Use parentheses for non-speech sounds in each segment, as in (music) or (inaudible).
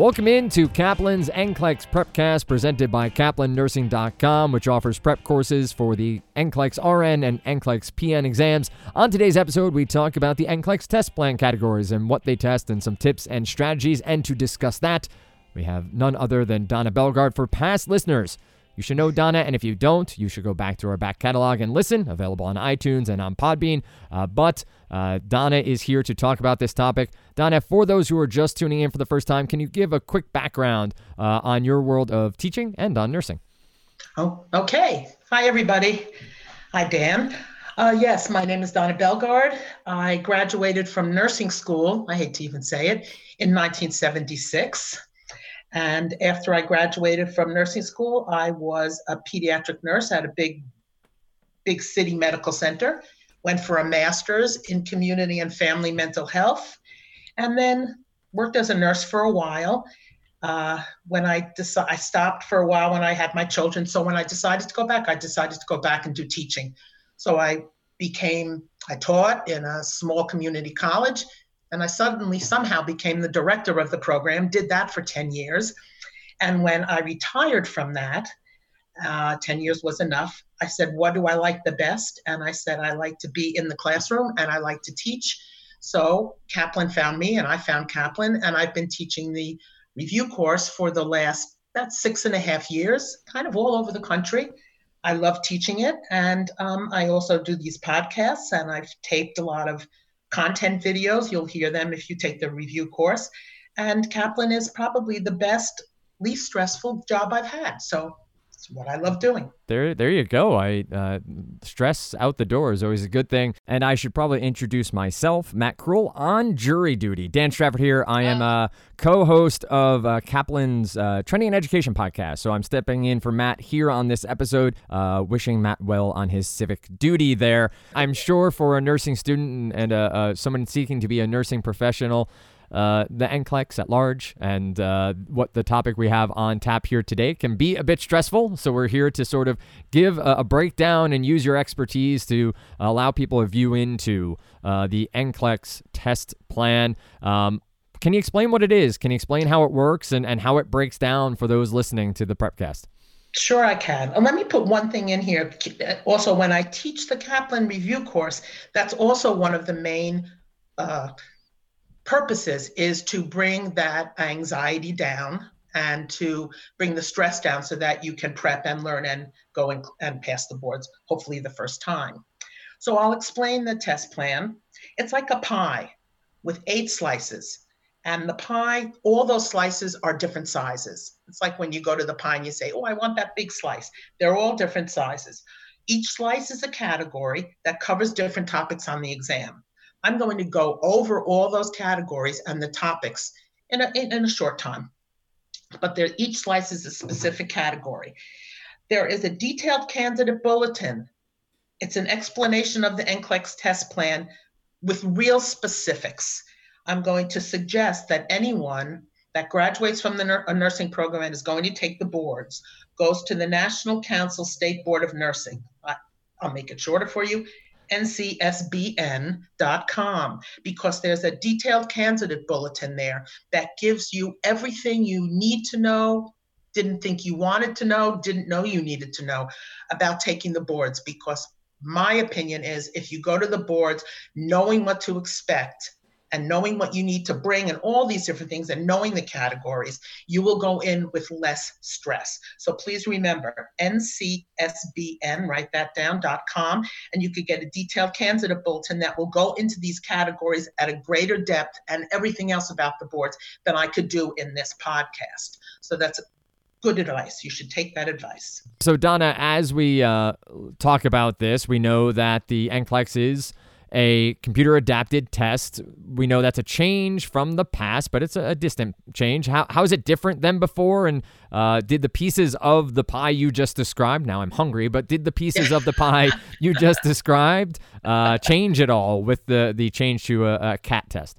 Welcome in to Kaplan's NCLEX Prepcast presented by KaplanNursing.com, which offers prep courses for the NCLEX RN and NCLEX PN exams. On today's episode, we talk about the NCLEX test plan categories and what they test and some tips and strategies. And to discuss that, we have none other than Donna Belgard for past listeners. You should know Donna, and if you don't, you should go back to our back catalog and listen. Available on iTunes and on Podbean. Uh, but uh, Donna is here to talk about this topic. Donna, for those who are just tuning in for the first time, can you give a quick background uh, on your world of teaching and on nursing? Oh, okay. Hi, everybody. Hi, Dan. Uh, yes, my name is Donna Belgard. I graduated from nursing school, I hate to even say it, in 1976. And after I graduated from nursing school, I was a pediatric nurse at a big, big city medical center. Went for a master's in community and family mental health, and then worked as a nurse for a while. Uh, when I decided, I stopped for a while when I had my children. So when I decided to go back, I decided to go back and do teaching. So I became, I taught in a small community college and I suddenly somehow became the director of the program, did that for 10 years. And when I retired from that, uh, 10 years was enough. I said, What do I like the best? And I said, I like to be in the classroom and I like to teach. So Kaplan found me and I found Kaplan, and I've been teaching the review course for the last about six and a half years, kind of all over the country. I love teaching it. And um, I also do these podcasts, and I've taped a lot of content videos. You'll hear them if you take the review course. And Kaplan is probably the best, least stressful job I've had. So it's what I love doing. There, there you go. I uh, stress out the door is always a good thing. And I should probably introduce myself, Matt Krull, on jury duty. Dan Strafford here. I am a co-host of uh, Kaplan's uh, Training and Education podcast. So I'm stepping in for Matt here on this episode, uh, wishing Matt well on his civic duty there. I'm sure for a nursing student and uh, uh, someone seeking to be a nursing professional uh, the NCLEX at large and uh, what the topic we have on tap here today can be a bit stressful. So we're here to sort of give a, a breakdown and use your expertise to allow people a view into uh, the NCLEX test plan. Um, can you explain what it is? Can you explain how it works and, and how it breaks down for those listening to the Prepcast? Sure, I can. And let me put one thing in here. Also, when I teach the Kaplan review course, that's also one of the main uh, purposes is to bring that anxiety down and to bring the stress down so that you can prep and learn and go and, and pass the boards, hopefully the first time. So I'll explain the test plan. It's like a pie with eight slices. And the pie, all those slices are different sizes. It's like when you go to the pie and you say, Oh, I want that big slice. They're all different sizes. Each slice is a category that covers different topics on the exam. I'm going to go over all those categories and the topics in a, in, in a short time. But there, each slice is a specific category. There is a detailed candidate bulletin. It's an explanation of the NCLEX test plan with real specifics. I'm going to suggest that anyone that graduates from the a nursing program and is going to take the boards goes to the National Council State Board of Nursing. I, I'll make it shorter for you ncsbn.com because there's a detailed candidate bulletin there that gives you everything you need to know, didn't think you wanted to know, didn't know you needed to know about taking the boards. Because my opinion is if you go to the boards knowing what to expect, and knowing what you need to bring and all these different things and knowing the categories, you will go in with less stress. So please remember ncsbn, write that down, .com, and you could get a detailed candidate bulletin that will go into these categories at a greater depth and everything else about the boards than I could do in this podcast. So that's good advice. You should take that advice. So, Donna, as we uh, talk about this, we know that the NCLEX is a computer adapted test. We know that's a change from the past, but it's a, distant change. How, how is it different than before? And uh, did the pieces of the pie you just described, now I'm hungry, but did the pieces of the pie (laughs) you just described uh, change at all with the, the change to a, a CAT test?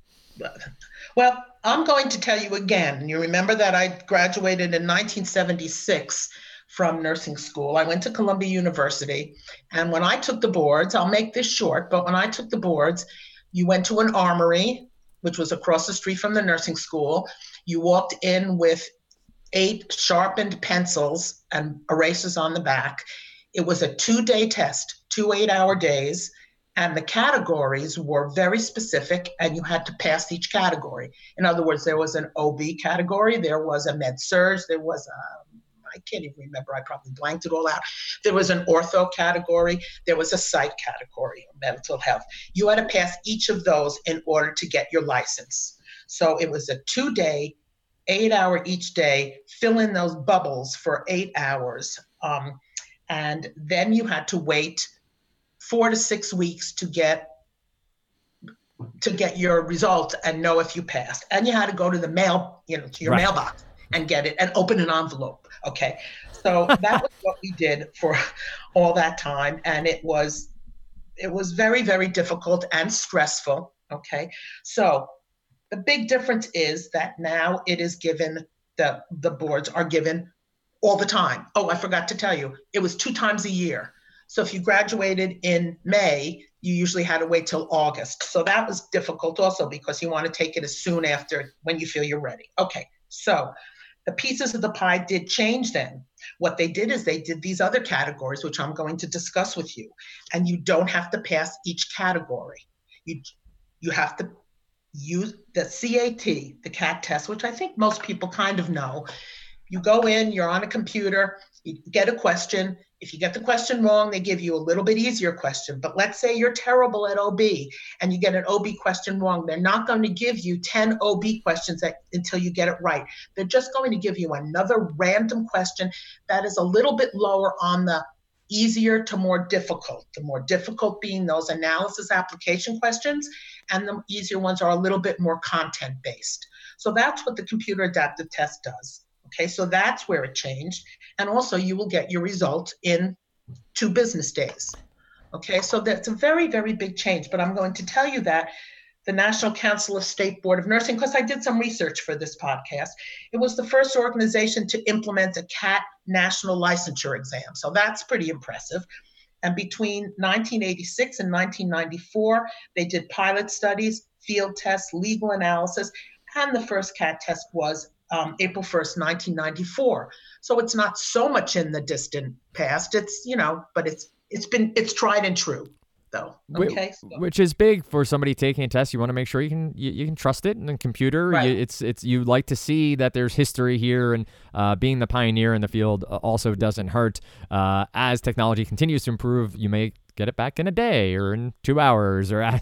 Well, I'm going to tell you again. You remember that I graduated in 1976 from nursing school. I went to Columbia University. And when I took the boards, I'll make this short, but when I took the boards, you went to an armory, which was across the street from the nursing school. You walked in with eight sharpened pencils and erasers on the back. It was a two day test, two eight hour days, and the categories were very specific, and you had to pass each category. In other words, there was an OB category, there was a med surg, there was a I can't even remember. I probably blanked it all out. There was an ortho category. There was a psych category, mental health. You had to pass each of those in order to get your license. So it was a two day, eight hour each day, fill in those bubbles for eight hours. Um, and then you had to wait four to six weeks to get to get your results and know if you passed. And you had to go to the mail, you know, to your right. mailbox and get it and open an envelope. Okay. So that was what we did for all that time. And it was it was very, very difficult and stressful. Okay. So the big difference is that now it is given the the boards are given all the time. Oh, I forgot to tell you, it was two times a year. So if you graduated in May, you usually had to wait till August. So that was difficult also because you want to take it as soon after when you feel you're ready. Okay, so the pieces of the pie did change then. What they did is they did these other categories, which I'm going to discuss with you, and you don't have to pass each category. You you have to use the CAT, the CAT test, which I think most people kind of know. You go in, you're on a computer, you get a question. If you get the question wrong, they give you a little bit easier question. But let's say you're terrible at OB and you get an OB question wrong. They're not going to give you 10 OB questions that, until you get it right. They're just going to give you another random question that is a little bit lower on the easier to more difficult. The more difficult being those analysis application questions, and the easier ones are a little bit more content based. So that's what the computer adaptive test does. Okay, so that's where it changed. And also, you will get your result in two business days. Okay, so that's a very, very big change. But I'm going to tell you that the National Council of State Board of Nursing, because I did some research for this podcast, it was the first organization to implement a CAT national licensure exam. So that's pretty impressive. And between 1986 and 1994, they did pilot studies, field tests, legal analysis, and the first CAT test was um, April 1st, 1994. So it's not so much in the distant past. It's, you know, but it's it's been it's tried and true though. Okay, so. which is big for somebody taking a test. You want to make sure you can you, you can trust it. And the computer, right. you, it's it's you like to see that there's history here, and uh, being the pioneer in the field uh, also doesn't hurt. Uh, as technology continues to improve, you may get it back in a day or in two hours or (laughs)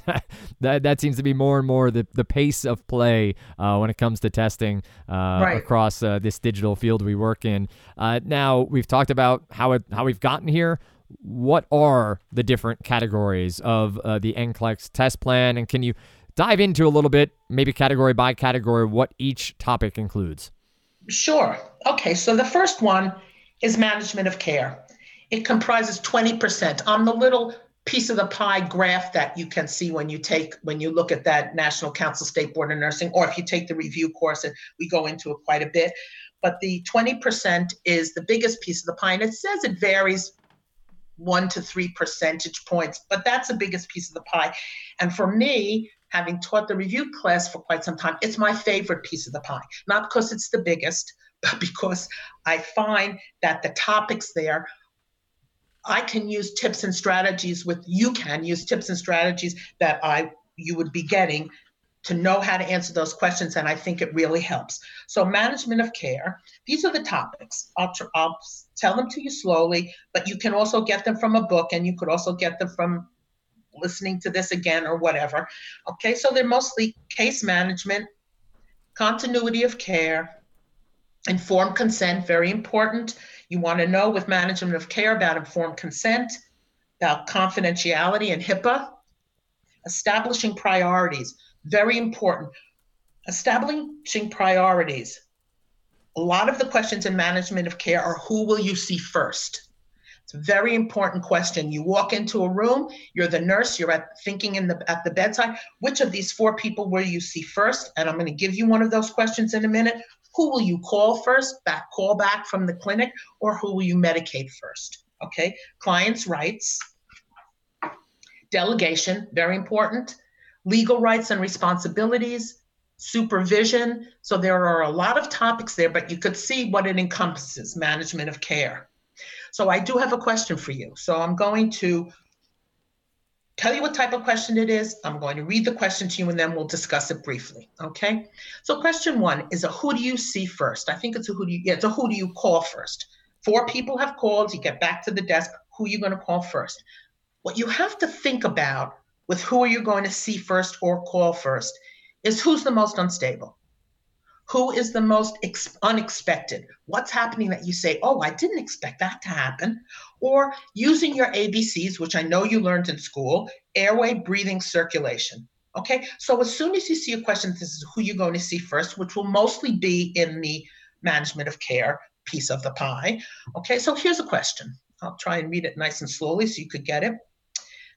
that that seems to be more and more the, the pace of play uh, when it comes to testing uh, right. across uh, this digital field we work in. Uh, now we've talked about how it how we've gotten here what are the different categories of uh, the NCLEX test plan? And can you dive into a little bit, maybe category by category, what each topic includes? Sure. Okay, so the first one is management of care. It comprises 20%. On the little piece of the pie graph that you can see when you take when you look at that National Council State Board of Nursing, or if you take the review course, and we go into it quite a bit. But the 20% is the biggest piece of the pie, and it says it varies one to three percentage points, but that's the biggest piece of the pie. And for me, having taught the review class for quite some time, it's my favorite piece of the pie. Not because it's the biggest, (laughs) but because I find that the topics there, I can use tips and strategies with you can use tips and strategies that I you would be getting to know how to answer those questions, and I think it really helps. So, management of care, these are the topics. I'll, tr- I'll tell them to you slowly, but you can also get them from a book, and you could also get them from listening to this again or whatever. Okay, so they're mostly case management, continuity of care, informed consent, very important. You want to know with management of care about informed consent, about confidentiality and HIPAA, establishing priorities very important. Establishing priorities. A lot of the questions in management of care are who will you see first? It's a very important question. You walk into a room, you're the nurse, you're at thinking in the at the bedside, which of these four people will you see first? And I'm going to give you one of those questions in a minute. Who will you call first? Back call back from the clinic, or who will you medicate first? Okay. Clients' rights. Delegation, very important legal rights and responsibilities, supervision. So there are a lot of topics there, but you could see what it encompasses management of care. So I do have a question for you. So I'm going to tell you what type of question it is. I'm going to read the question to you and then we'll discuss it briefly. Okay. So question one is a who do you see first? I think it's a who do you yeah, it's a who do you call first? Four people have called, you get back to the desk, who are you going to call first? What you have to think about with who are you going to see first or call first is who's the most unstable. Who is the most ex- unexpected? What's happening that you say, oh, I didn't expect that to happen? Or using your ABCs, which I know you learned in school airway, breathing, circulation. Okay, so as soon as you see a question, this is who you're going to see first, which will mostly be in the management of care piece of the pie. Okay, so here's a question. I'll try and read it nice and slowly so you could get it.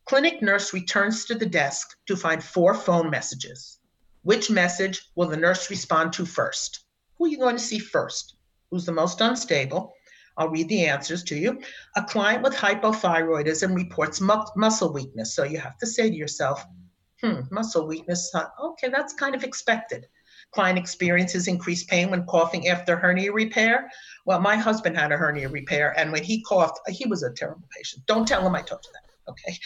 Clinic nurse returns to the desk to find four phone messages. Which message will the nurse respond to first? Who are you going to see first? Who's the most unstable? I'll read the answers to you. A client with hypothyroidism reports mu- muscle weakness. So you have to say to yourself, hmm, muscle weakness. Huh? Okay, that's kind of expected. Client experiences increased pain when coughing after hernia repair. Well, my husband had a hernia repair, and when he coughed, he was a terrible patient. Don't tell him I told you that. Okay.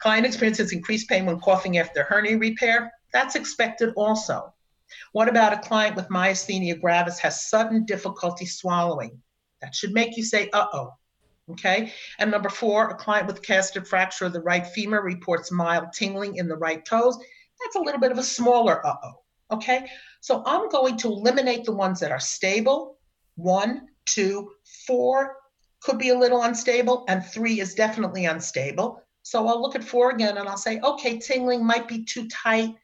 Client experiences increased pain when coughing after hernia repair. That's expected also. What about a client with myasthenia gravis has sudden difficulty swallowing? That should make you say, uh oh. Okay. And number four, a client with casted fracture of the right femur reports mild tingling in the right toes. That's a little bit of a smaller uh oh. Okay. So I'm going to eliminate the ones that are stable. One, two, four could be a little unstable, and three is definitely unstable. So I'll look at four again and I'll say, okay, tingling might be too tight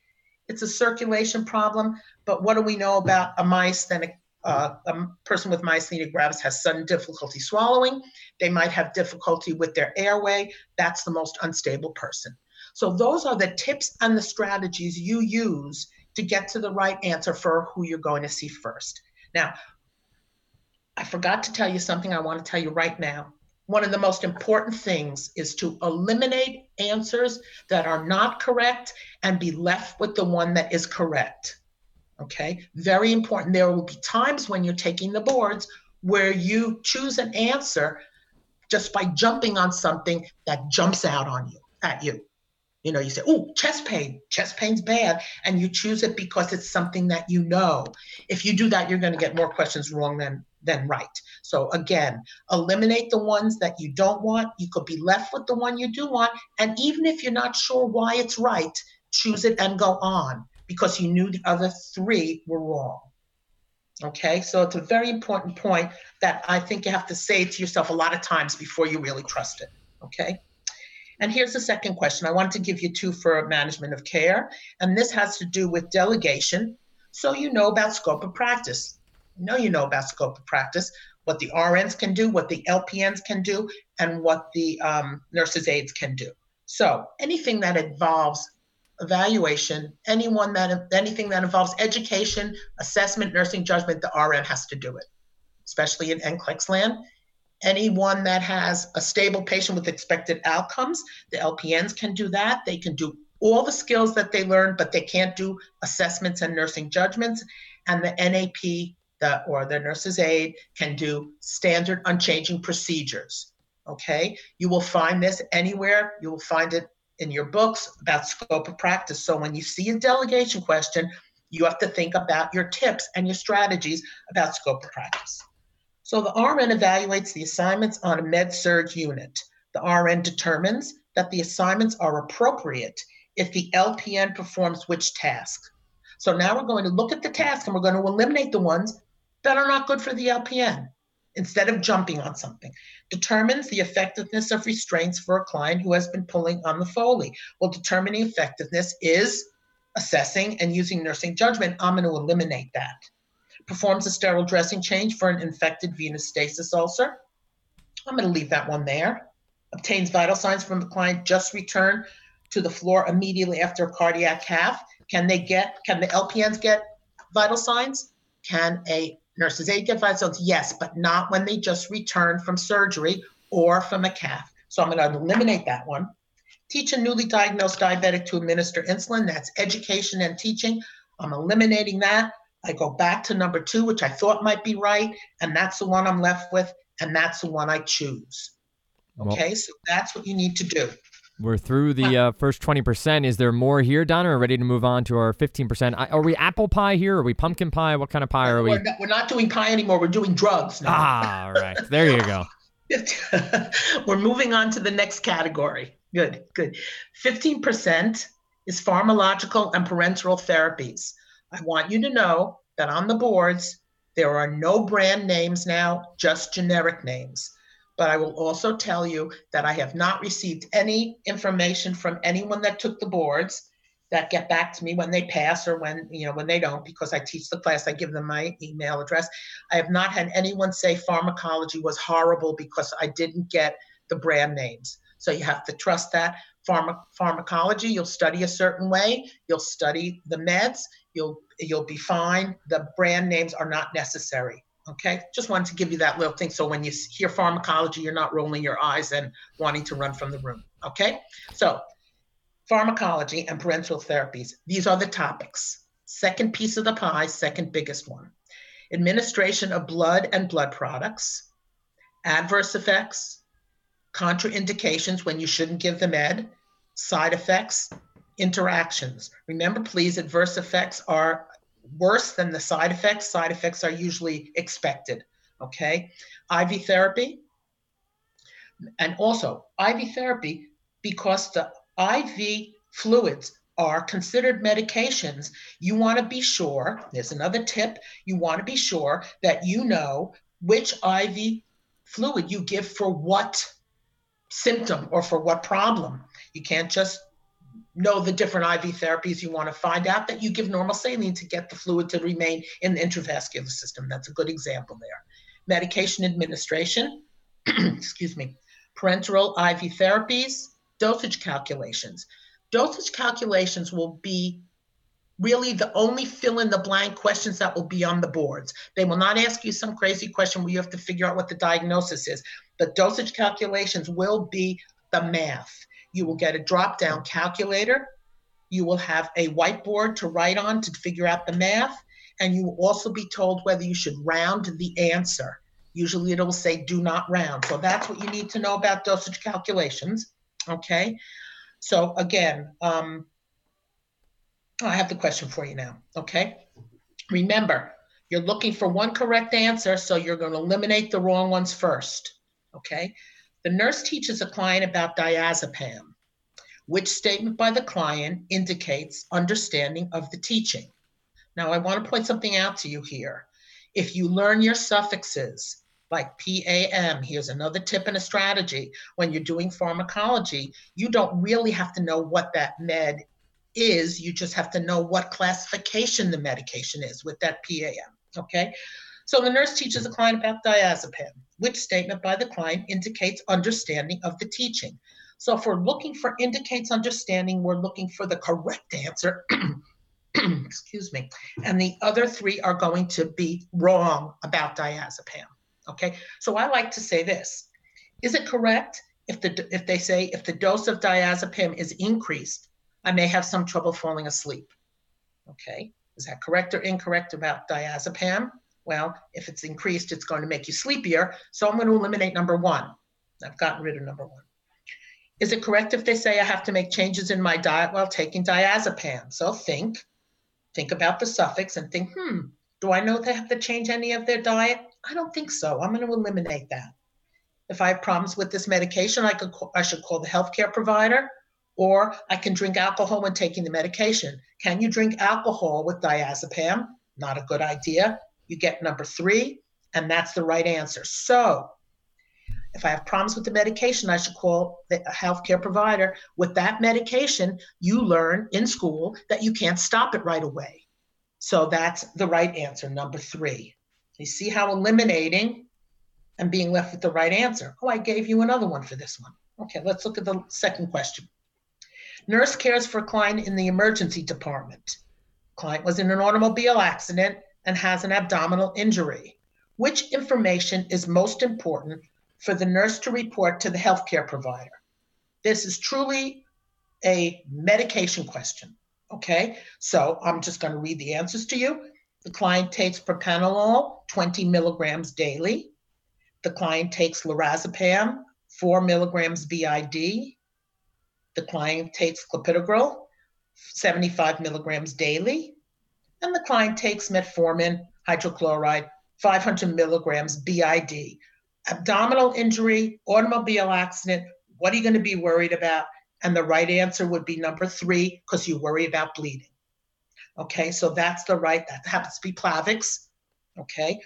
it's a circulation problem. But what do we know about a myasthenic? Uh, a person with myasthenia gravis has sudden difficulty swallowing. They might have difficulty with their airway. That's the most unstable person. So those are the tips and the strategies you use to get to the right answer for who you're going to see first. Now, I forgot to tell you something I want to tell you right now one of the most important things is to eliminate answers that are not correct and be left with the one that is correct. Okay, very important. There will be times when you're taking the boards where you choose an answer just by jumping on something that jumps out on you at you. You know, you say, oh, chest pain, chest pain's bad. And you choose it because it's something that you know. If you do that, you're going to get more questions wrong than, than right. So again, eliminate the ones that you don't want. You could be left with the one you do want. And even if you're not sure why it's right, choose it and go on because you knew the other three were wrong. Okay, so it's a very important point that I think you have to say to yourself a lot of times before you really trust it. Okay. And here's the second question. I wanted to give you two for management of care. And this has to do with delegation. So you know about scope of practice. Know you know about scope of practice, what the RNs can do, what the LPNs can do, and what the um, nurses' aides can do. So anything that involves evaluation, anyone that anything that involves education, assessment, nursing judgment, the RN has to do it, especially in NCLEX land anyone that has a stable patient with expected outcomes, the LPNs can do that. They can do all the skills that they learn, but they can't do assessments and nursing judgments. And the NAP, the, or the nurse's aide, can do standard unchanging procedures. Okay, you will find this anywhere. You will find it in your books about scope of practice. So when you see a delegation question, you have to think about your tips and your strategies about scope of practice. So the RN evaluates the assignments on a med surg unit. The RN determines that the assignments are appropriate if the LPN performs which task. So now we're going to look at the task and we're going to eliminate the ones that are not good for the LPN instead of jumping on something. Determines the effectiveness of restraints for a client who has been pulling on the Foley. Well, determining effectiveness is assessing and using nursing judgment. I'm going to eliminate that performs a sterile dressing change for an infected venous stasis ulcer. I'm going to leave that one there. Obtains vital signs from the client just returned to the floor immediately after a cardiac cath. Can they get, can the LPNs get vital signs? Can a nurse's aide get vital signs? Yes, but not when they just returned from surgery or from a cath. So I'm going to eliminate that one. Teach a newly diagnosed diabetic to administer insulin. That's education and teaching. I'm eliminating that. I go back to number two, which I thought might be right, and that's the one I'm left with, and that's the one I choose. Okay, well, so that's what you need to do. We're through the uh, first 20%. Is there more here, Donna? Are we ready to move on to our 15%? Are we apple pie here? Are we pumpkin pie? What kind of pie are we? We're not, we're not doing pie anymore. We're doing drugs now. Ah, all right. There you go. (laughs) we're moving on to the next category. Good, good. 15% is pharmacological and parenteral therapies. I want you to know that on the boards, there are no brand names now, just generic names. But I will also tell you that I have not received any information from anyone that took the boards that get back to me when they pass or when you know when they don't because I teach the class I give them my email address. I have not had anyone say pharmacology was horrible because I didn't get the brand names. So you have to trust that. Pharma- pharmacology you'll study a certain way. You'll study the meds. You'll you'll be fine. The brand names are not necessary Okay, just wanted to give you that little thing. So when you hear pharmacology, you're not rolling your eyes and wanting to run from the room. Okay, so pharmacology and parenteral therapies. These are the topics. Second piece of the pie, second biggest one. Administration of blood and blood products, adverse effects, contraindications when you shouldn't give the med, side effects, interactions. Remember, please, adverse effects are worse than the side effects. Side effects are usually expected. Okay. IV therapy. And also, IV therapy, because the IV fluids are considered medications, you want to be sure, there's another tip, you want to be sure that you know which IV fluid you give for what symptom or for what problem. You can't just know the different IV therapies you want to find out that you give normal saline to get the fluid to remain in the intravascular system. That's a good example there. Medication administration, (clears throat) excuse me, parenteral IV therapies, dosage calculations. Dosage calculations will be really the only fill in the blank questions that will be on the boards. They will not ask you some crazy question where you have to figure out what the diagnosis is. But dosage calculations will be the math. You will get a drop down calculator. You will have a whiteboard to write on to figure out the math. And you will also be told whether you should round the answer. Usually it will say do not round. So that's what you need to know about dosage calculations. Okay. So again, um, I have the question for you now. Okay. Remember, you're looking for one correct answer, so you're going to eliminate the wrong ones first. Okay. The nurse teaches a client about diazepam. Which statement by the client indicates understanding of the teaching? Now, I want to point something out to you here. If you learn your suffixes, like PAM, here's another tip and a strategy. When you're doing pharmacology, you don't really have to know what that med is. You just have to know what classification the medication is with that PAM. Okay. So the nurse teaches the client about diazepam, which statement by the client indicates understanding of the teaching. So if we're looking for indicates understanding, we're looking for the correct answer. (clears throat) Excuse me. And the other three are going to be wrong about diazepam. Okay. So I like to say this. Is it correct if the if they say if the dose of diazepam is increased, I may have some trouble falling asleep? Okay. Is that correct or incorrect about diazepam? Well, if it's increased, it's going to make you sleepier. So I'm going to eliminate number one. I've gotten rid of number one. Is it correct if they say I have to make changes in my diet while taking diazepam? So think, think about the suffix and think, hmm, do I know they have to change any of their diet? I don't think so. I'm going to eliminate that. If I have problems with this medication, I could I should call the healthcare provider, or I can drink alcohol when taking the medication. Can you drink alcohol with diazepam? Not a good idea you get number three, and that's the right answer. So if I have problems with the medication, I should call the healthcare provider. With that medication, you learn in school that you can't stop it right away. So that's the right answer, number three. You see how eliminating and being left with the right answer. Oh, I gave you another one for this one. Okay, let's look at the second question. Nurse cares for client in the emergency department. Client was in an automobile accident and has an abdominal injury. Which information is most important for the nurse to report to the healthcare provider? This is truly a medication question. Okay, so I'm just going to read the answers to you. The client takes propranolol 20 milligrams daily. The client takes lorazepam 4 milligrams BID. The client takes clopidogrel 75 milligrams daily. And the client takes metformin hydrochloride 500 milligrams BID. Abdominal injury, automobile accident, what are you going to be worried about? And the right answer would be number three, because you worry about bleeding. Okay, so that's the right, that happens to be Plavix. Okay,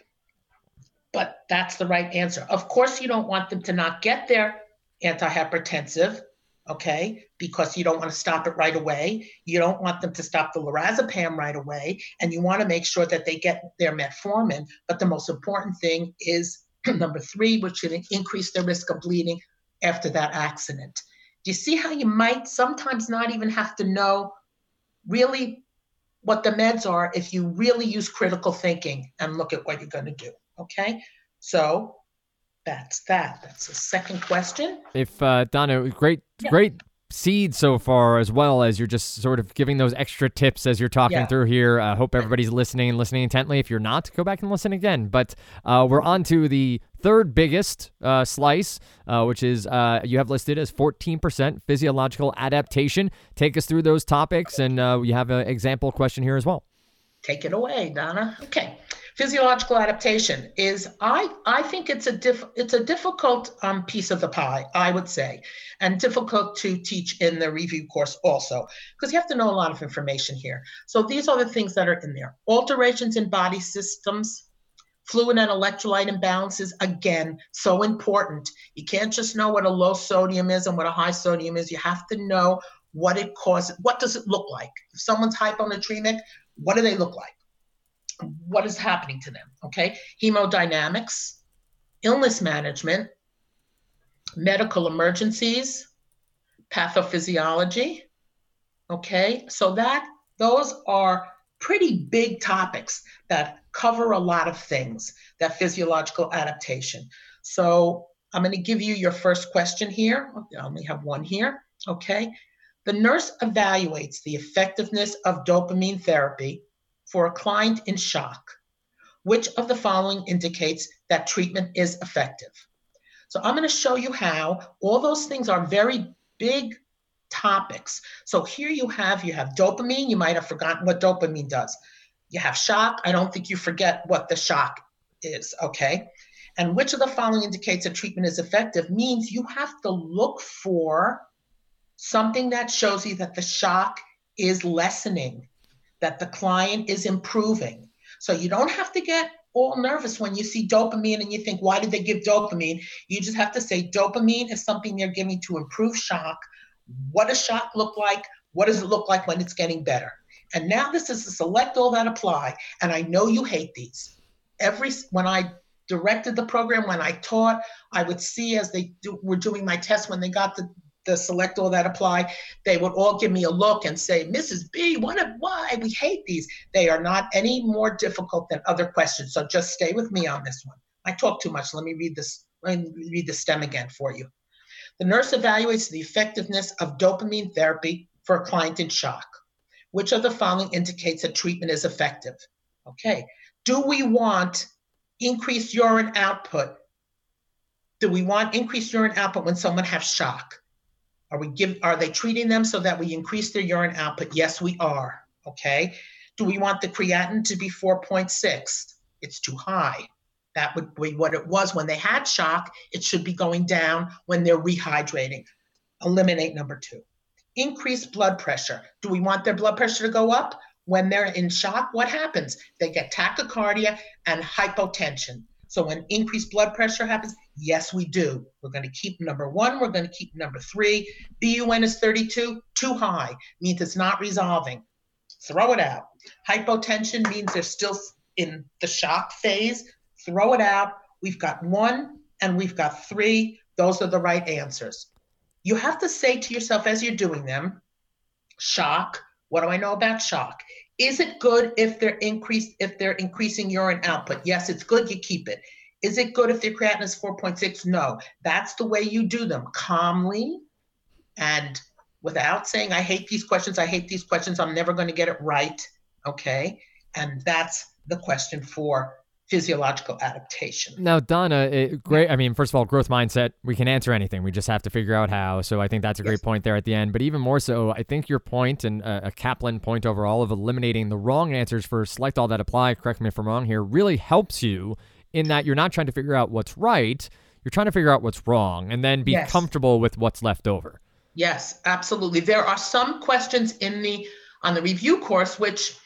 but that's the right answer. Of course, you don't want them to not get their antihypertensive, okay, because you don't want to stop it right away. You don't want them to stop the lorazepam right away, and you want to make sure that they get their metformin. But the most important thing is (clears throat) number three, which should increase their risk of bleeding after that accident. Do you see how you might sometimes not even have to know really what the meds are if you really use critical thinking and look at what you're going to do? Okay. So that's that. That's the second question. If uh, Donna, great, yeah. great seed so far, as well as you're just sort of giving those extra tips as you're talking yeah. through here. I hope everybody's listening and listening intently. If you're not, go back and listen again. But uh, we're on to the third biggest uh, slice, uh, which is uh, you have listed as 14% physiological adaptation. Take us through those topics, and uh, you have an example question here as well. Take it away, Donna. Okay physiological adaptation is I I think it's a diff, it's a difficult um, piece of the pie I would say, and difficult to teach in the review course also because you have to know a lot of information here. So these are the things that are in there: alterations in body systems, fluid and electrolyte imbalances. Again, so important. You can't just know what a low sodium is and what a high sodium is. You have to know what it causes. What does it look like? If someone's hyponatremic, what do they look like? What is happening to them. Okay. Hemodynamics, illness management, medical emergencies, pathophysiology. Okay. So that those are pretty big topics that cover a lot of things, that physiological adaptation. So I'm going to give you your first question here. I only have one here. Okay. The nurse evaluates the effectiveness of dopamine therapy for a client in shock, which of the following indicates that treatment is effective? So I'm going to show you how all those things are very big topics. So here you have you have dopamine. You might have forgotten what dopamine does. You have shock. I don't think you forget what the shock is. Okay. And which of the following indicates that treatment is effective means you have to look for something that shows you that the shock is lessening that the client is improving. So you don't have to get all nervous when you see dopamine and you think, why did they give dopamine? You just have to say dopamine is something they're giving to improve shock. What does shock look like? What does it look like when it's getting better? And now this is to select all that apply. And I know you hate these. Every when I directed the program, when I taught, I would see as they do, were doing my test when they got the the select all that apply, they would all give me a look and say, Mrs. B, what why we hate these. They are not any more difficult than other questions. So just stay with me on this one. I talk too much. Let me read this, let me read the stem again for you. The nurse evaluates the effectiveness of dopamine therapy for a client in shock. Which of the following indicates that treatment is effective? Okay. Do we want increased urine output? Do we want increased urine output when someone has shock? Are we give are they treating them so that we increase their urine output? Yes, we are. Okay. Do we want the creatinine to be 4.6? It's too high. That would be what it was when they had shock. It should be going down when they're rehydrating. Eliminate number two. Increased blood pressure. Do we want their blood pressure to go up? When they're in shock, what happens? They get tachycardia and hypotension. So when increased blood pressure happens, yes, we do. We're going to keep number one. We're going to keep number three. BUN is 32, too high, means it's not resolving. Throw it out. Hypotension means they're still in the shock phase. Throw it out. We've got one and we've got three. Those are the right answers. You have to say to yourself as you're doing them, shock. What do I know about shock? Is it good if they're increased if they're increasing urine output? Yes, it's good. You keep it. Is it good if their creatinine is 4.6? No. That's the way you do them calmly and without saying, I hate these questions, I hate these questions, I'm never going to get it right. Okay. And that's the question for physiological adaptation. Now, Donna, it, great. I mean, first of all, growth mindset, we can answer anything. We just have to figure out how. So I think that's a great point there at the end. But even more so, I think your point and a, a Kaplan point overall of eliminating the wrong answers for select all that apply, correct me if I'm wrong here, really helps you in that you're not trying to figure out what's right. You're trying to figure out what's wrong and then be yes. comfortable with what's left over. Yes, absolutely. There are some questions in the on the review course which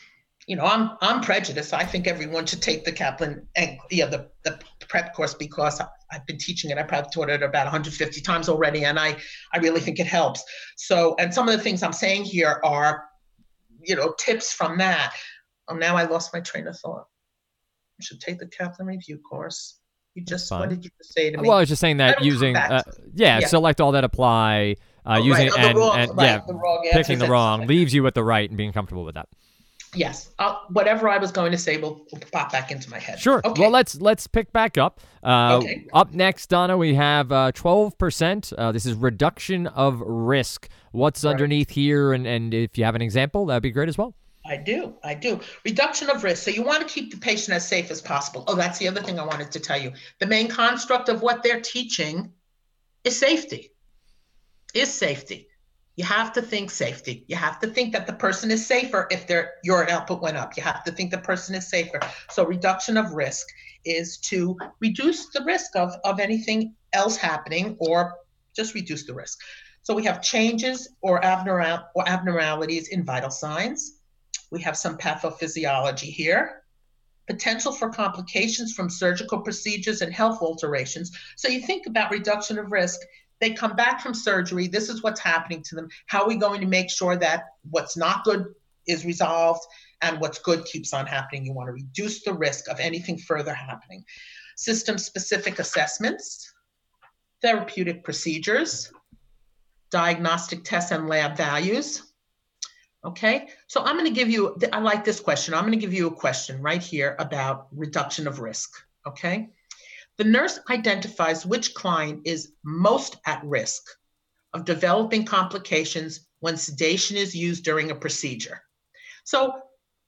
you know, I'm I'm prejudiced. I think everyone should take the Kaplan and yeah, the, the prep course because I've been teaching it. I probably taught it about 150 times already, and I I really think it helps. So, and some of the things I'm saying here are, you know, tips from that. Oh, now I lost my train of thought. You should take the Kaplan review course. You just what did you say to me? Well, I was just saying that using uh, yeah, yeah, select all that apply. Uh, oh, using right. and, wrong, and right, yeah, the picking the wrong leaves you with the right and being comfortable with that yes I'll, whatever i was going to say will, will, pop back into my head sure okay. well let's let's pick back up uh, okay. up next donna we have uh, 12% uh, this is reduction of risk what's right. underneath here and, and if you have an example that'd be great as well I do. I do. Reduction of risk. So you want to keep the patient as safe as possible. Oh, that's the other thing I wanted to tell you. The main construct of what they're teaching is safety. Is safety. You have to think safety. You have to think that the person is safer if their urine output went up. You have to think the person is safer. So reduction of risk is to reduce the risk of, of anything else happening or just reduce the risk. So we have changes or, abnormal, or abnormalities in vital signs. We have some pathophysiology here. Potential for complications from surgical procedures and health alterations. So you think about reduction of risk they come back from surgery. This is what's happening to them. How are we going to make sure that what's not good is resolved and what's good keeps on happening? You want to reduce the risk of anything further happening. System specific assessments, therapeutic procedures, diagnostic tests and lab values. Okay, so I'm going to give you, I like this question. I'm going to give you a question right here about reduction of risk. Okay, the nurse identifies which client is most at risk of developing complications when sedation is used during a procedure. So,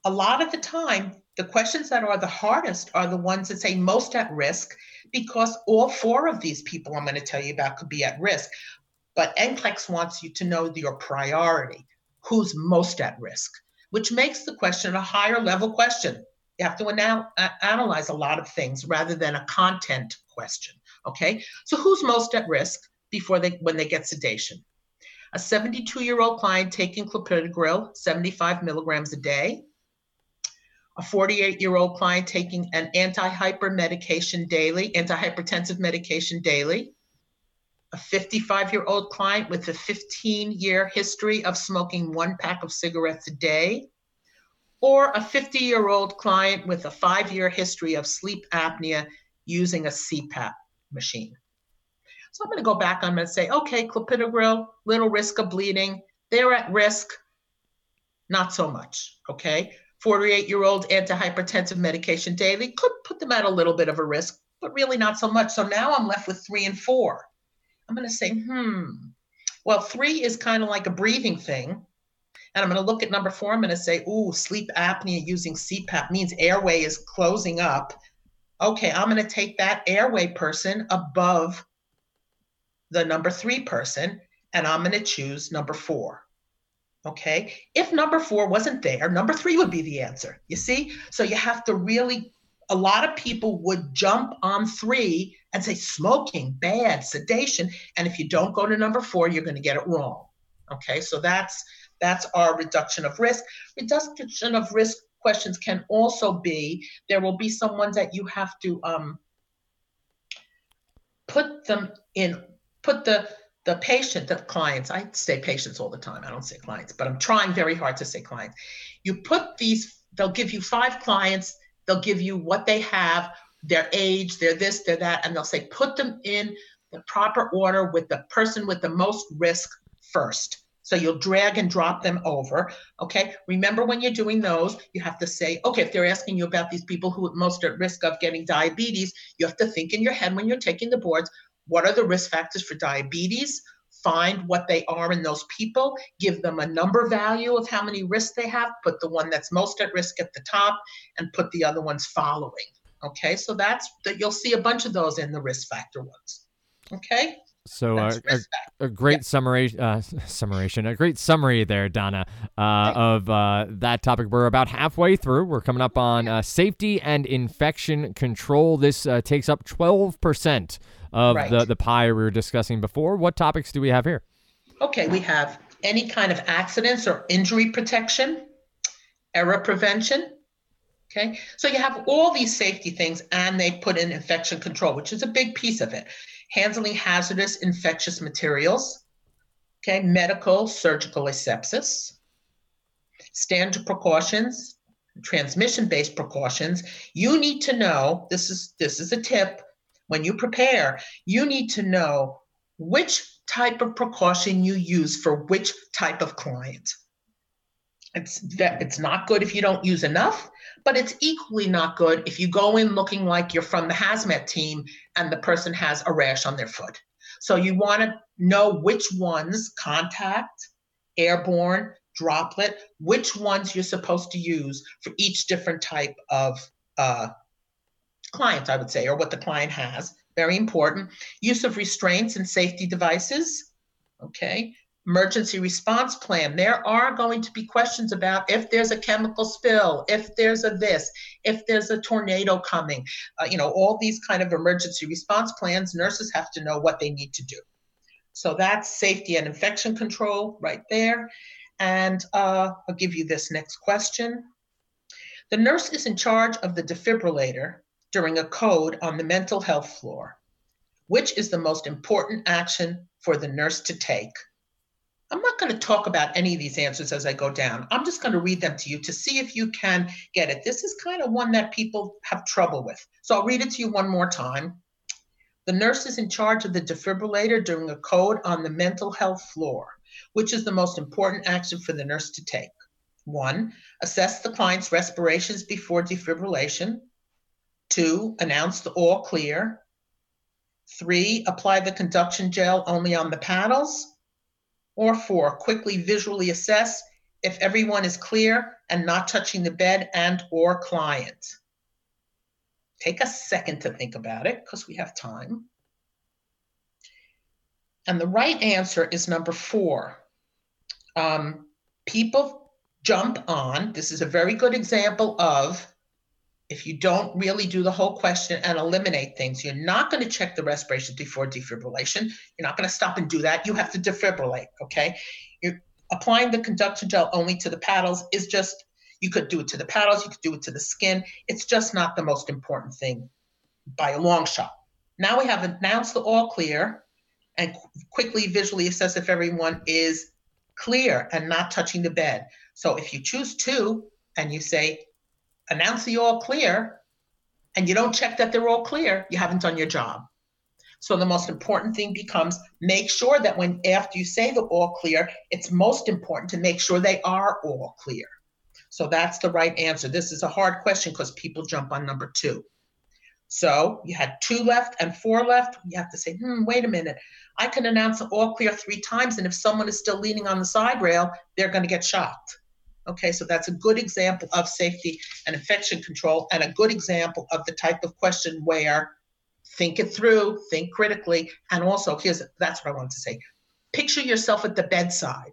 a lot of the time, the questions that are the hardest are the ones that say most at risk because all four of these people I'm going to tell you about could be at risk. But NCLEX wants you to know your priority who's most at risk, which makes the question a higher level question. You have to anal- analyze a lot of things rather than a content question. Okay, so who's most at risk before they when they get sedation? A 72 year old client taking clopidogrel 75 milligrams a day. A 48 year old client taking an anti-hyper medication daily, antihypertensive medication daily. A 55 year old client with a 15 year history of smoking one pack of cigarettes a day or a 50 year old client with a five year history of sleep apnea using a CPAP machine. So I'm going to go back. I'm going to say, okay, clopidogrel, little risk of bleeding. They're at risk, not so much. Okay. 48 year old antihypertensive medication daily could put them at a little bit of a risk, but really not so much. So now I'm left with three and four. I'm going to say, hmm, well, three is kind of like a breathing thing. And I'm going to look at number four. I'm going to say, ooh, sleep apnea using CPAP means airway is closing up. Okay, I'm going to take that airway person above the number three person, and I'm going to choose number four. Okay, if number four wasn't there, number three would be the answer. You see? So you have to really, a lot of people would jump on three and say smoking, bad, sedation. And if you don't go to number four, you're going to get it wrong. Okay, so that's that's our reduction of risk. Reduction of risk questions can also be there will be some ones that you have to um, put them in, put the the patient, the clients, I say patients all the time. I don't say clients, but I'm trying very hard to say clients. You put these, they'll give you five clients, they'll give you what they have, their age, their this, their that, and they'll say put them in the proper order with the person with the most risk first. So you'll drag and drop them over. Okay. Remember when you're doing those, you have to say, okay, if they're asking you about these people who are most at risk of getting diabetes, you have to think in your head when you're taking the boards, what are the risk factors for diabetes, find what they are in those people, give them a number value of how many risks they have, put the one that's most at risk at the top, and put the other ones following. Okay, so that's that you'll see a bunch of those in the risk factor ones. Okay. So uh, a, a, great yep. summary, uh, (laughs) summation, a great summary there, Donna, uh, of uh, that topic. We're about halfway through. We're coming up on uh, safety and infection control. This uh, takes up 12% of right. the, the pie we were discussing before. What topics do we have here? Okay, we have any kind of accidents or injury protection, error prevention. Okay, so you have all these safety things, and they put in infection control, which is a big piece of it. Handling hazardous infectious materials, okay, medical, surgical asepsis, standard precautions, transmission-based precautions. You need to know this is this is a tip when you prepare, you need to know which type of precaution you use for which type of client. It's it's not good if you don't use enough, but it's equally not good if you go in looking like you're from the hazmat team and the person has a rash on their foot. So you want to know which ones contact, airborne, droplet, which ones you're supposed to use for each different type of uh, client, I would say, or what the client has. Very important. Use of restraints and safety devices. Okay. Emergency response plan. There are going to be questions about if there's a chemical spill, if there's a this, if there's a tornado coming. Uh, you know, all these kind of emergency response plans, nurses have to know what they need to do. So that's safety and infection control right there. And uh, I'll give you this next question. The nurse is in charge of the defibrillator during a code on the mental health floor. Which is the most important action for the nurse to take? I'm not going to talk about any of these answers as I go down. I'm just going to read them to you to see if you can get it. This is kind of one that people have trouble with. So I'll read it to you one more time. The nurse is in charge of the defibrillator during a code on the mental health floor. Which is the most important action for the nurse to take? One, assess the client's respirations before defibrillation. Two, announce the all clear. Three, apply the conduction gel only on the paddles. Or four, quickly visually assess if everyone is clear and not touching the bed and or client. Take a second to think about it because we have time. And the right answer is number four. Um, people jump on, this is a very good example of if you don't really do the whole question and eliminate things, you're not going to check the respiration before defibrillation. You're not going to stop and do that. You have to defibrillate, okay? You're applying the conduction gel only to the paddles is just, you could do it to the paddles, you could do it to the skin. It's just not the most important thing by a long shot. Now we have announced the all clear and quickly visually assess if everyone is clear and not touching the bed. So if you choose two and you say announce the all clear and you don't check that they're all clear, you haven't done your job. So the most important thing becomes make sure that when after you say the all clear, it's most important to make sure they are all clear. So that's the right answer. This is a hard question because people jump on number two. So you had two left and four left. You have to say, hmm, wait a minute. I can announce all clear three times, and if someone is still leaning on the side rail, they're going to get shocked. Okay, so that's a good example of safety and infection control, and a good example of the type of question where think it through, think critically, and also here's that's what I wanted to say. Picture yourself at the bedside.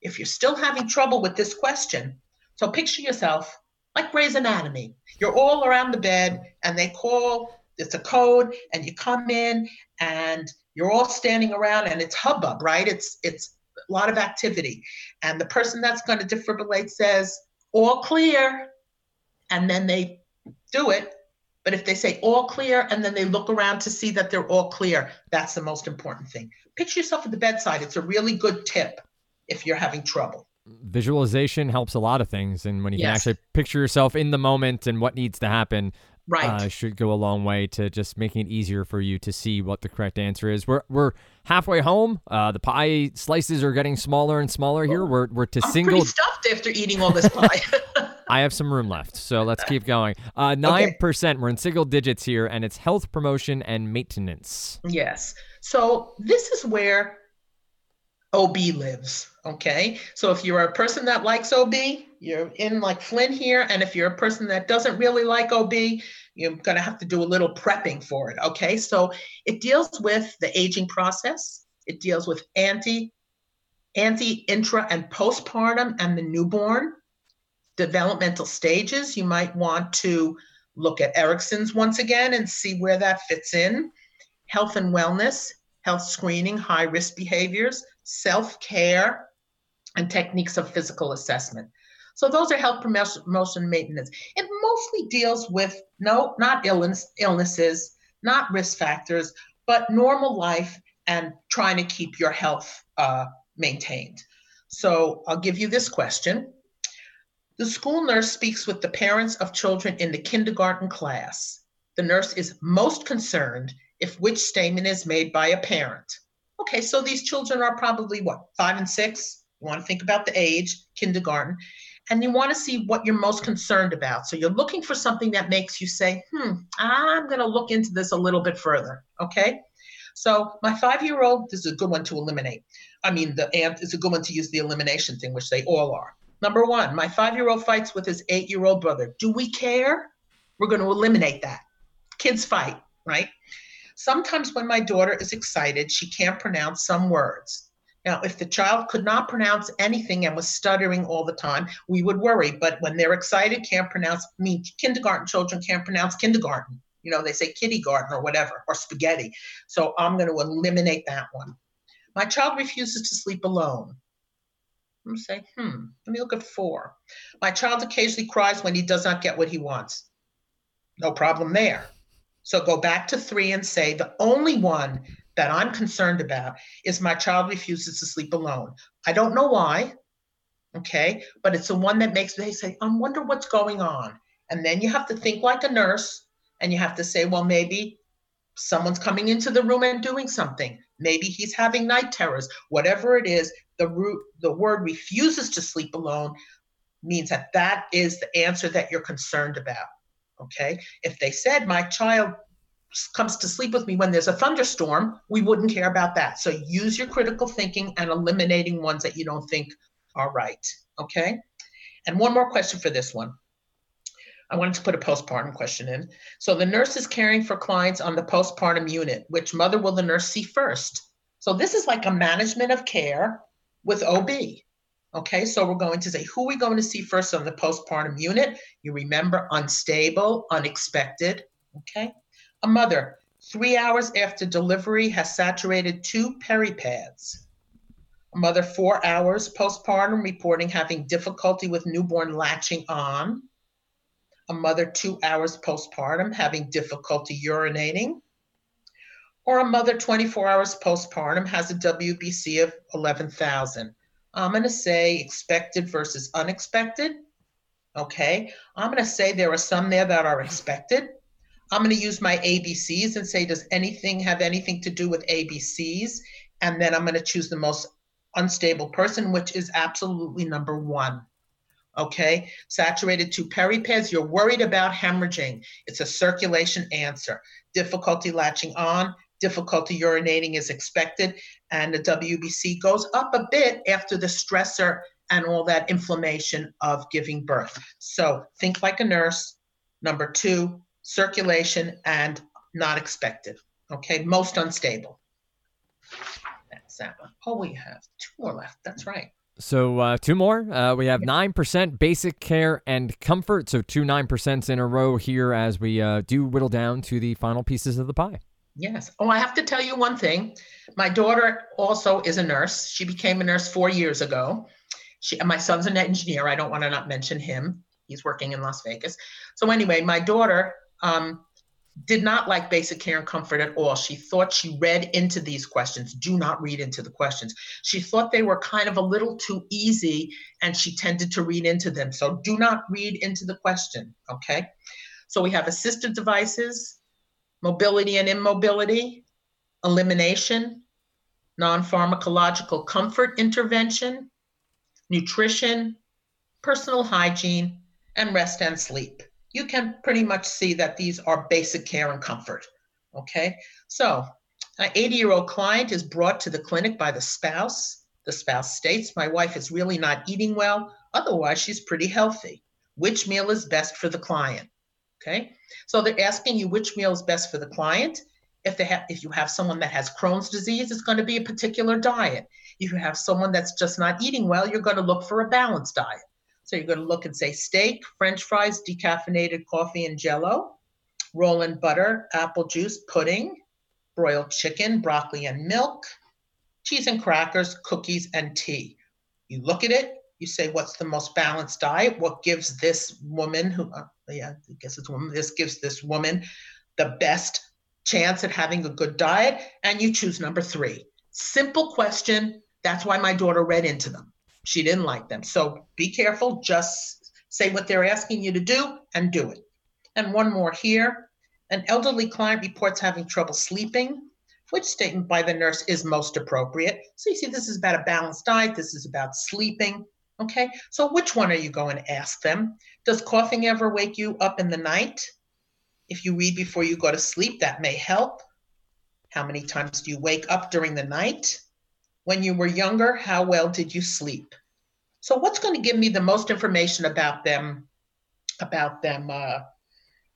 If you're still having trouble with this question, so picture yourself like Grey's Anatomy. You're all around the bed, and they call. It's a code, and you come in, and you're all standing around, and it's hubbub, right? It's it's lot of activity. And the person that's going to defibrillate says, all clear. And then they do it. But if they say all clear and then they look around to see that they're all clear, that's the most important thing. Picture yourself at the bedside. It's a really good tip if you're having trouble. Visualization helps a lot of things. And when you yes. can actually picture yourself in the moment and what needs to happen, right uh, should go a long way to just making it easier for you to see what the correct answer is we're we're halfway home uh, the pie slices are getting smaller and smaller here we're we're to I'm single pretty stuffed after eating all this pie (laughs) I have some room left, so let's (laughs) keep going. Uh, nine okay. percent. We're in single digits here, and it's health promotion and maintenance. Yes. So this is where OB lives. Okay. So if you're a person that likes OB, you're in like Flynn here. And if you're a person that doesn't really like OB, you're going to have to do a little prepping for it. Okay. So it deals with the aging process, it deals with ante, ante, intra, and postpartum and the newborn developmental stages. You might want to look at Erikson's once again and see where that fits in. Health and wellness, health screening, high risk behaviors, self care, and techniques of physical assessment. So those are health promotion maintenance. It mostly deals with no, not illness, illnesses, not risk factors, but normal life and trying to keep your health uh, maintained. So I'll give you this question. The school nurse speaks with the parents of children in the kindergarten class. The nurse is most concerned if which statement is made by a parent. Okay, so these children are probably what, five and six? You want to think about the age, kindergarten, and you want to see what you're most concerned about. So you're looking for something that makes you say, hmm, I'm going to look into this a little bit further. Okay, so my five year old, this is a good one to eliminate. I mean, the ant is a good one to use the elimination thing, which they all are. Number one, my five year old fights with his eight year old brother. Do we care? We're going to eliminate that. Kids fight, right? Sometimes when my daughter is excited, she can't pronounce some words. Now, if the child could not pronounce anything and was stuttering all the time, we would worry. But when they're excited, can't pronounce, I mean, kindergarten children can't pronounce kindergarten. You know, they say kitty garden or whatever, or spaghetti. So I'm going to eliminate that one. My child refuses to sleep alone. I'm say, hmm, let me look at four. My child occasionally cries when he does not get what he wants. No problem there. So go back to three and say, the only one that I'm concerned about is my child refuses to sleep alone. I don't know why, okay, but it's the one that makes me say, I wonder what's going on. And then you have to think like a nurse and you have to say, well, maybe someone's coming into the room and doing something. Maybe he's having night terrors. Whatever it is, the root, the word refuses to sleep alone means that that is the answer that you're concerned about. Okay. If they said my child comes to sleep with me when there's a thunderstorm, we wouldn't care about that. So use your critical thinking and eliminating ones that you don't think are right. Okay. And one more question for this one. I wanted to put a postpartum question in. So the nurse is caring for clients on the postpartum unit. Which mother will the nurse see first? So this is like a management of care with OB. Okay, so we're going to say who are we going to see first on the postpartum unit? You remember unstable, unexpected. Okay, a mother three hours after delivery has saturated two peripads. A mother four hours postpartum reporting having difficulty with newborn latching on. A mother two hours postpartum having difficulty urinating or a mother 24 hours postpartum has a WBC of 11,000. I'm going to say expected versus unexpected. Okay. I'm going to say there are some there that are expected. I'm going to use my ABCs and say, does anything have anything to do with ABCs? And then I'm going to choose the most unstable person, which is absolutely number one. Okay, saturated two peripads. You're worried about hemorrhaging. It's a circulation answer. Difficulty latching on, difficulty urinating is expected, and the WBC goes up a bit after the stressor and all that inflammation of giving birth. So think like a nurse. Number two, circulation and not expected. Okay, most unstable. That's that one. Oh, we have two more left. That's right. So uh, two more. Uh, we have nine percent basic care and comfort. So two nine percents in a row here as we uh, do whittle down to the final pieces of the pie. Yes. Oh, I have to tell you one thing. My daughter also is a nurse. She became a nurse four years ago. She, and my son's an engineer. I don't want to not mention him. He's working in Las Vegas. So anyway, my daughter um, did not like basic care and comfort at all. She thought she read into these questions. Do not read into the questions. She thought they were kind of a little too easy and she tended to read into them. So do not read into the question. Okay. So we have assistive devices, mobility and immobility, elimination, non pharmacological comfort intervention, nutrition, personal hygiene, and rest and sleep. You can pretty much see that these are basic care and comfort. Okay, so an 80 year old client is brought to the clinic by the spouse. The spouse states, My wife is really not eating well, otherwise, she's pretty healthy. Which meal is best for the client? Okay, so they're asking you which meal is best for the client. If they have, if you have someone that has Crohn's disease, it's going to be a particular diet. If you have someone that's just not eating well, you're going to look for a balanced diet. So you're going to look and say steak, French fries, decaffeinated coffee, and Jello, roll in butter, apple juice, pudding, broiled chicken, broccoli and milk, cheese and crackers, cookies, and tea. You look at it, you say, what's the most balanced diet? What gives this woman, who, uh, yeah, I guess it's woman, this gives this woman the best chance at having a good diet? And you choose number three. Simple question. That's why my daughter read into them. She didn't like them. So be careful. Just say what they're asking you to do and do it. And one more here. An elderly client reports having trouble sleeping which statement by the nurse is most appropriate. So you see, this is about a balanced diet, this is about sleeping. Okay, so which one are you going to ask them? Does coughing ever wake you up in the night? If you read before you go to sleep, that may help. How many times do you wake up during the night? When you were younger, how well did you sleep? So, what's going to give me the most information about them, about them uh,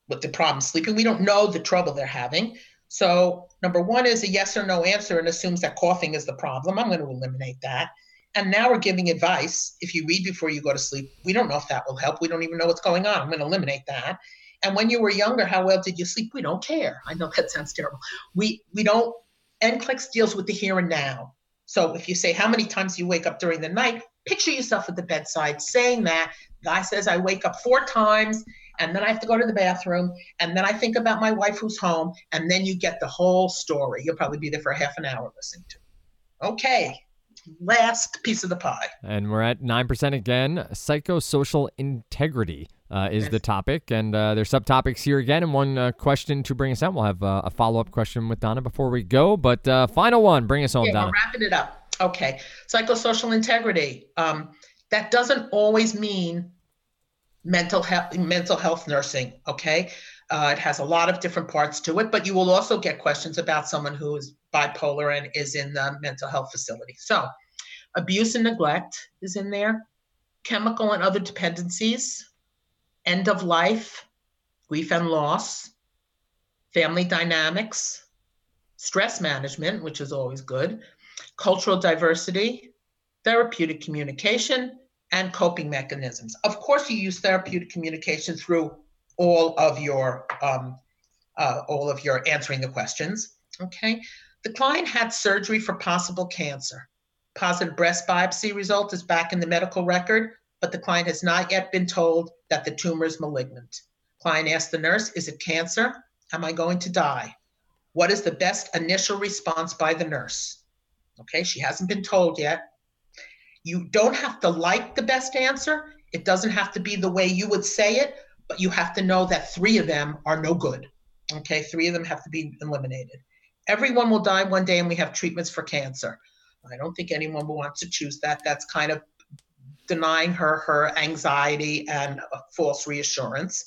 with the problem sleeping? We don't know the trouble they're having. So number one is a yes or no answer and assumes that coughing is the problem. I'm going to eliminate that. And now we're giving advice. If you read before you go to sleep, we don't know if that will help. We don't even know what's going on. I'm going to eliminate that. And when you were younger, how well did you sleep? We don't care. I know that sounds terrible. We we don't. NCLEX deals with the here and now. So if you say how many times you wake up during the night, picture yourself at the bedside saying that. Guy says I wake up four times and then I have to go to the bathroom, and then I think about my wife who's home, and then you get the whole story. You'll probably be there for half an hour listening to it. Okay, last piece of the pie. And we're at 9% again. Psychosocial integrity uh, is yes. the topic. And uh, there's subtopics here again. And one uh, question to bring us out. We'll have uh, a follow up question with Donna before we go. But uh, final one, bring us home, okay, Donna. We're wrapping it up. Okay. Psychosocial integrity. Um, that doesn't always mean mental health mental health nursing okay uh, it has a lot of different parts to it but you will also get questions about someone who is bipolar and is in the mental health facility. So abuse and neglect is in there. Chemical and other dependencies. End of life grief and loss. Family dynamics. Stress management which is always good. Cultural diversity. Therapeutic communication and coping mechanisms. Of course, you use therapeutic communication through all of your um, uh, all of your answering the questions. Okay, the client had surgery for possible cancer. Positive breast biopsy result is back in the medical record, but the client has not yet been told that the tumor is malignant. Client asked the nurse, "Is it cancer? Am I going to die?" What is the best initial response by the nurse? Okay, she hasn't been told yet. You don't have to like the best answer. It doesn't have to be the way you would say it, but you have to know that three of them are no good. Okay, three of them have to be eliminated. Everyone will die one day, and we have treatments for cancer. I don't think anyone will want to choose that. That's kind of denying her her anxiety and uh, false reassurance.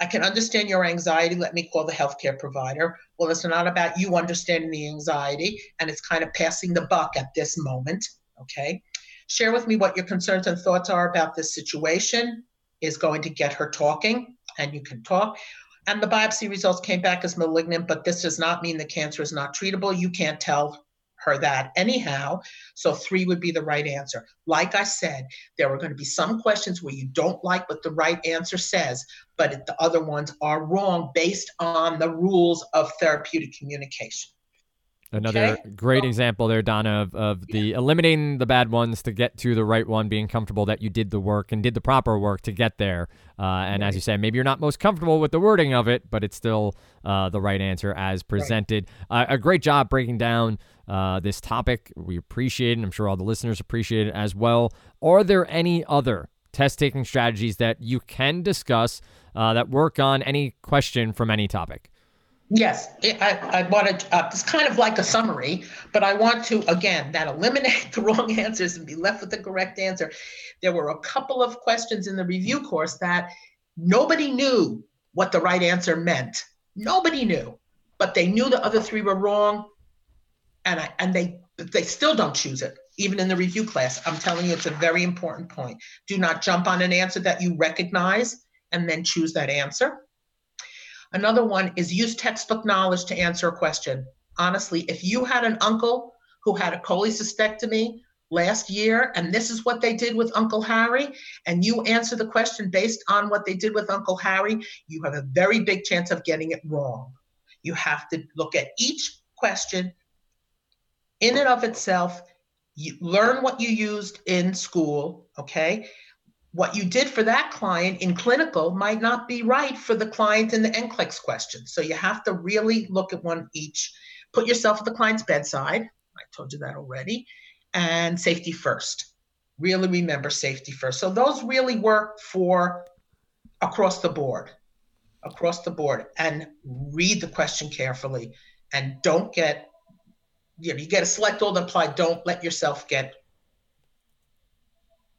I can understand your anxiety. Let me call the healthcare provider. Well, it's not about you understanding the anxiety, and it's kind of passing the buck at this moment. Okay. Share with me what your concerns and thoughts are about this situation is going to get her talking, and you can talk. And the biopsy results came back as malignant, but this does not mean the cancer is not treatable. You can't tell her that anyhow. So three would be the right answer. Like I said, there are going to be some questions where you don't like what the right answer says, but the other ones are wrong based on the rules of therapeutic communication. Another okay. great example there, Donna, of, of the yeah. eliminating the bad ones to get to the right one, being comfortable that you did the work and did the proper work to get there. Uh, and right. as you said, maybe you're not most comfortable with the wording of it, but it's still uh, the right answer as presented. Right. Uh, a great job breaking down uh, this topic. We appreciate it. I'm sure all the listeners appreciate it as well. Are there any other test taking strategies that you can discuss uh, that work on any question from any topic? Yes, I, I want to, uh, it's kind of like a summary, but I want to, again, that eliminate (laughs) the wrong answers and be left with the correct answer. There were a couple of questions in the review course that nobody knew what the right answer meant. Nobody knew, but they knew the other three were wrong, and I, and they they still don't choose it. even in the review class. I'm telling you, it's a very important point. Do not jump on an answer that you recognize and then choose that answer. Another one is use textbook knowledge to answer a question. Honestly, if you had an uncle who had a cholecystectomy last year, and this is what they did with Uncle Harry, and you answer the question based on what they did with Uncle Harry, you have a very big chance of getting it wrong. You have to look at each question in and of itself. You learn what you used in school, okay? What you did for that client in clinical might not be right for the client in the NCLEX question. So you have to really look at one each. Put yourself at the client's bedside. I told you that already and safety first. Really remember safety first. So those really work for across the board, across the board, and read the question carefully and don't get, you know, you get to select all the apply. Don't let yourself get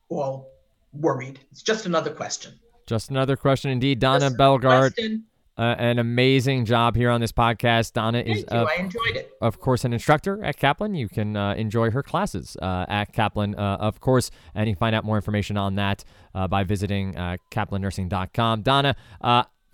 all worried. It's just another question. Just another question, indeed. Donna Belgard. Question uh, an amazing job here on this podcast. Donna Thank is, you. I enjoyed it. Of course, an instructor at Kaplan. You can uh, enjoy her classes uh, at Kaplan, uh, of course, and you can find out more information on that uh, by visiting uh, kaplannursing.com. Donna,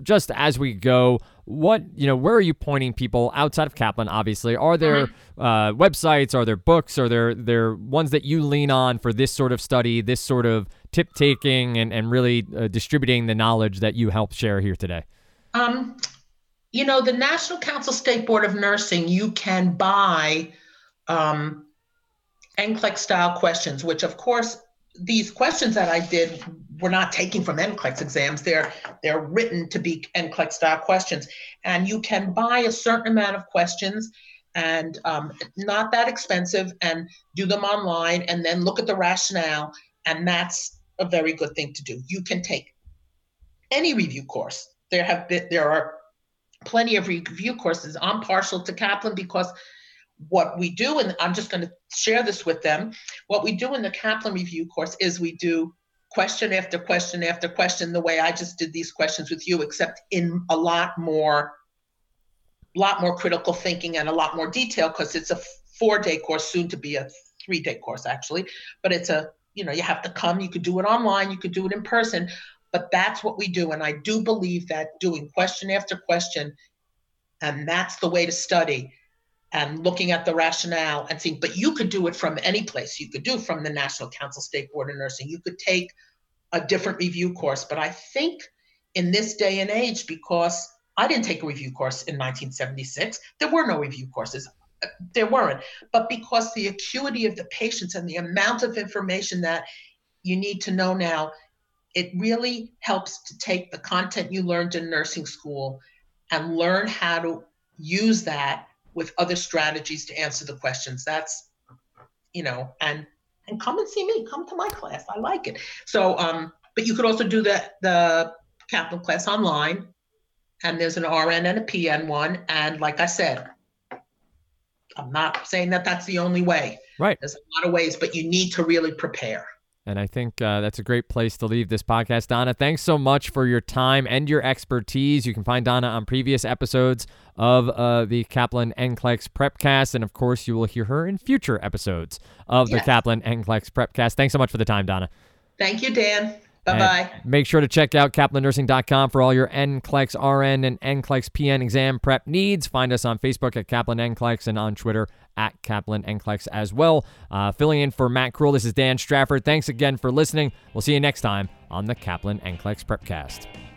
just as we go, what you know, where are you pointing people outside of Kaplan? Obviously, are there mm-hmm. websites? Are there books? Are there there ones that you lean on for this sort of study, this sort of tip taking, and and really distributing the knowledge that you help share here today? Um, you know, the National Council State Board of Nursing, you can buy um, NCLEX style questions, which of course, these questions that I did were not taken from NCLEX exams. They're they're written to be NCLEX style questions, and you can buy a certain amount of questions, and um, not that expensive, and do them online, and then look at the rationale, and that's a very good thing to do. You can take any review course there have been there are plenty of review courses. I'm partial to Kaplan because what we do, and I'm just going to share this with them. What we do in the Kaplan review course is we do question after question after question, the way I just did these questions with you, except in a lot more, lot more critical thinking and a lot more detail because it's a four-day course, soon to be a three-day course actually. But it's a you know you have to come. You could do it online. You could do it in person but that's what we do. And I do believe that doing question after question, and that's the way to study and looking at the rationale and seeing, but you could do it from any place. You could do from the National Council State Board of Nursing. You could take a different review course. But I think in this day and age, because I didn't take a review course in 1976, there were no review courses. There weren't. But because the acuity of the patients and the amount of information that you need to know now it really helps to take the content you learned in nursing school and learn how to use that with other strategies to answer the questions. That's, you know, and and come and see me. Come to my class. I like it. So, um, but you could also do the the Kaplan class online, and there's an RN and a PN one. And like I said, I'm not saying that that's the only way. Right. There's a lot of ways, but you need to really prepare. And I think uh, that's a great place to leave this podcast. Donna, thanks so much for your time and your expertise. You can find Donna on previous episodes of uh, the Kaplan NCLEX Prepcast. And of course, you will hear her in future episodes of yes. the Kaplan NCLEX Prepcast. Thanks so much for the time, Donna. Thank you, Dan. Bye bye. Make sure to check out kaplannursing.com for all your NCLEX RN and NCLEX PN exam prep needs. Find us on Facebook at Kaplan NCLEX and on Twitter at Kaplan NCLEX as well. Uh, filling in for Matt Krul, this is Dan Strafford. Thanks again for listening. We'll see you next time on the Kaplan NCLEX Prepcast.